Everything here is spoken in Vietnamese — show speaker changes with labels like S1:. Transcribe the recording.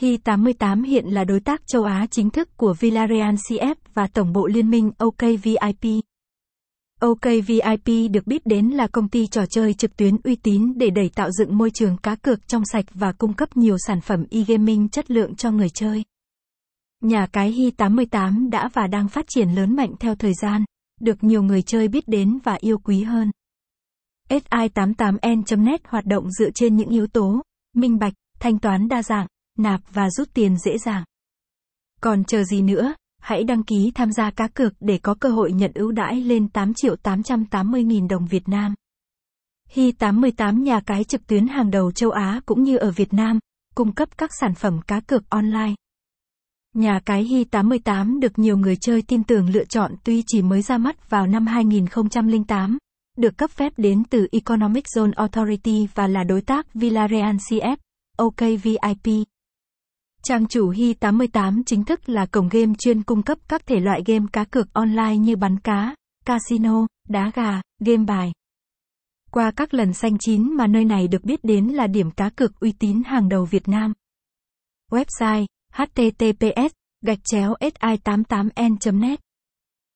S1: Hi88 hiện là đối tác châu Á chính thức của Villarreal CF và tổng bộ liên minh OKVIP. OKVIP được biết đến là công ty trò chơi trực tuyến uy tín để đẩy tạo dựng môi trường cá cược trong sạch và cung cấp nhiều sản phẩm e-gaming chất lượng cho người chơi. Nhà cái Hi88 đã và đang phát triển lớn mạnh theo thời gian, được nhiều người chơi biết đến và yêu quý hơn. SI88N.net hoạt động dựa trên những yếu tố minh bạch, thanh toán đa dạng, nạp và rút tiền dễ dàng. Còn chờ gì nữa, hãy đăng ký tham gia cá cược để có cơ hội nhận ưu đãi lên 8 triệu 880 nghìn đồng Việt Nam. Hi88 nhà cái trực tuyến hàng đầu châu Á cũng như ở Việt Nam, cung cấp các sản phẩm cá cược online. Nhà cái Hi88 được nhiều người chơi tin tưởng lựa chọn tuy chỉ mới ra mắt vào năm 2008, được cấp phép đến từ Economic Zone Authority và là đối tác Villarreal CF, OKVIP. Trang chủ Hi88 chính thức là cổng game chuyên cung cấp các thể loại game cá cược online như bắn cá, casino, đá gà, game bài. Qua các lần xanh chín mà nơi này được biết đến là điểm cá cược uy tín hàng đầu Việt Nam. Website https gạch chéo si88n.net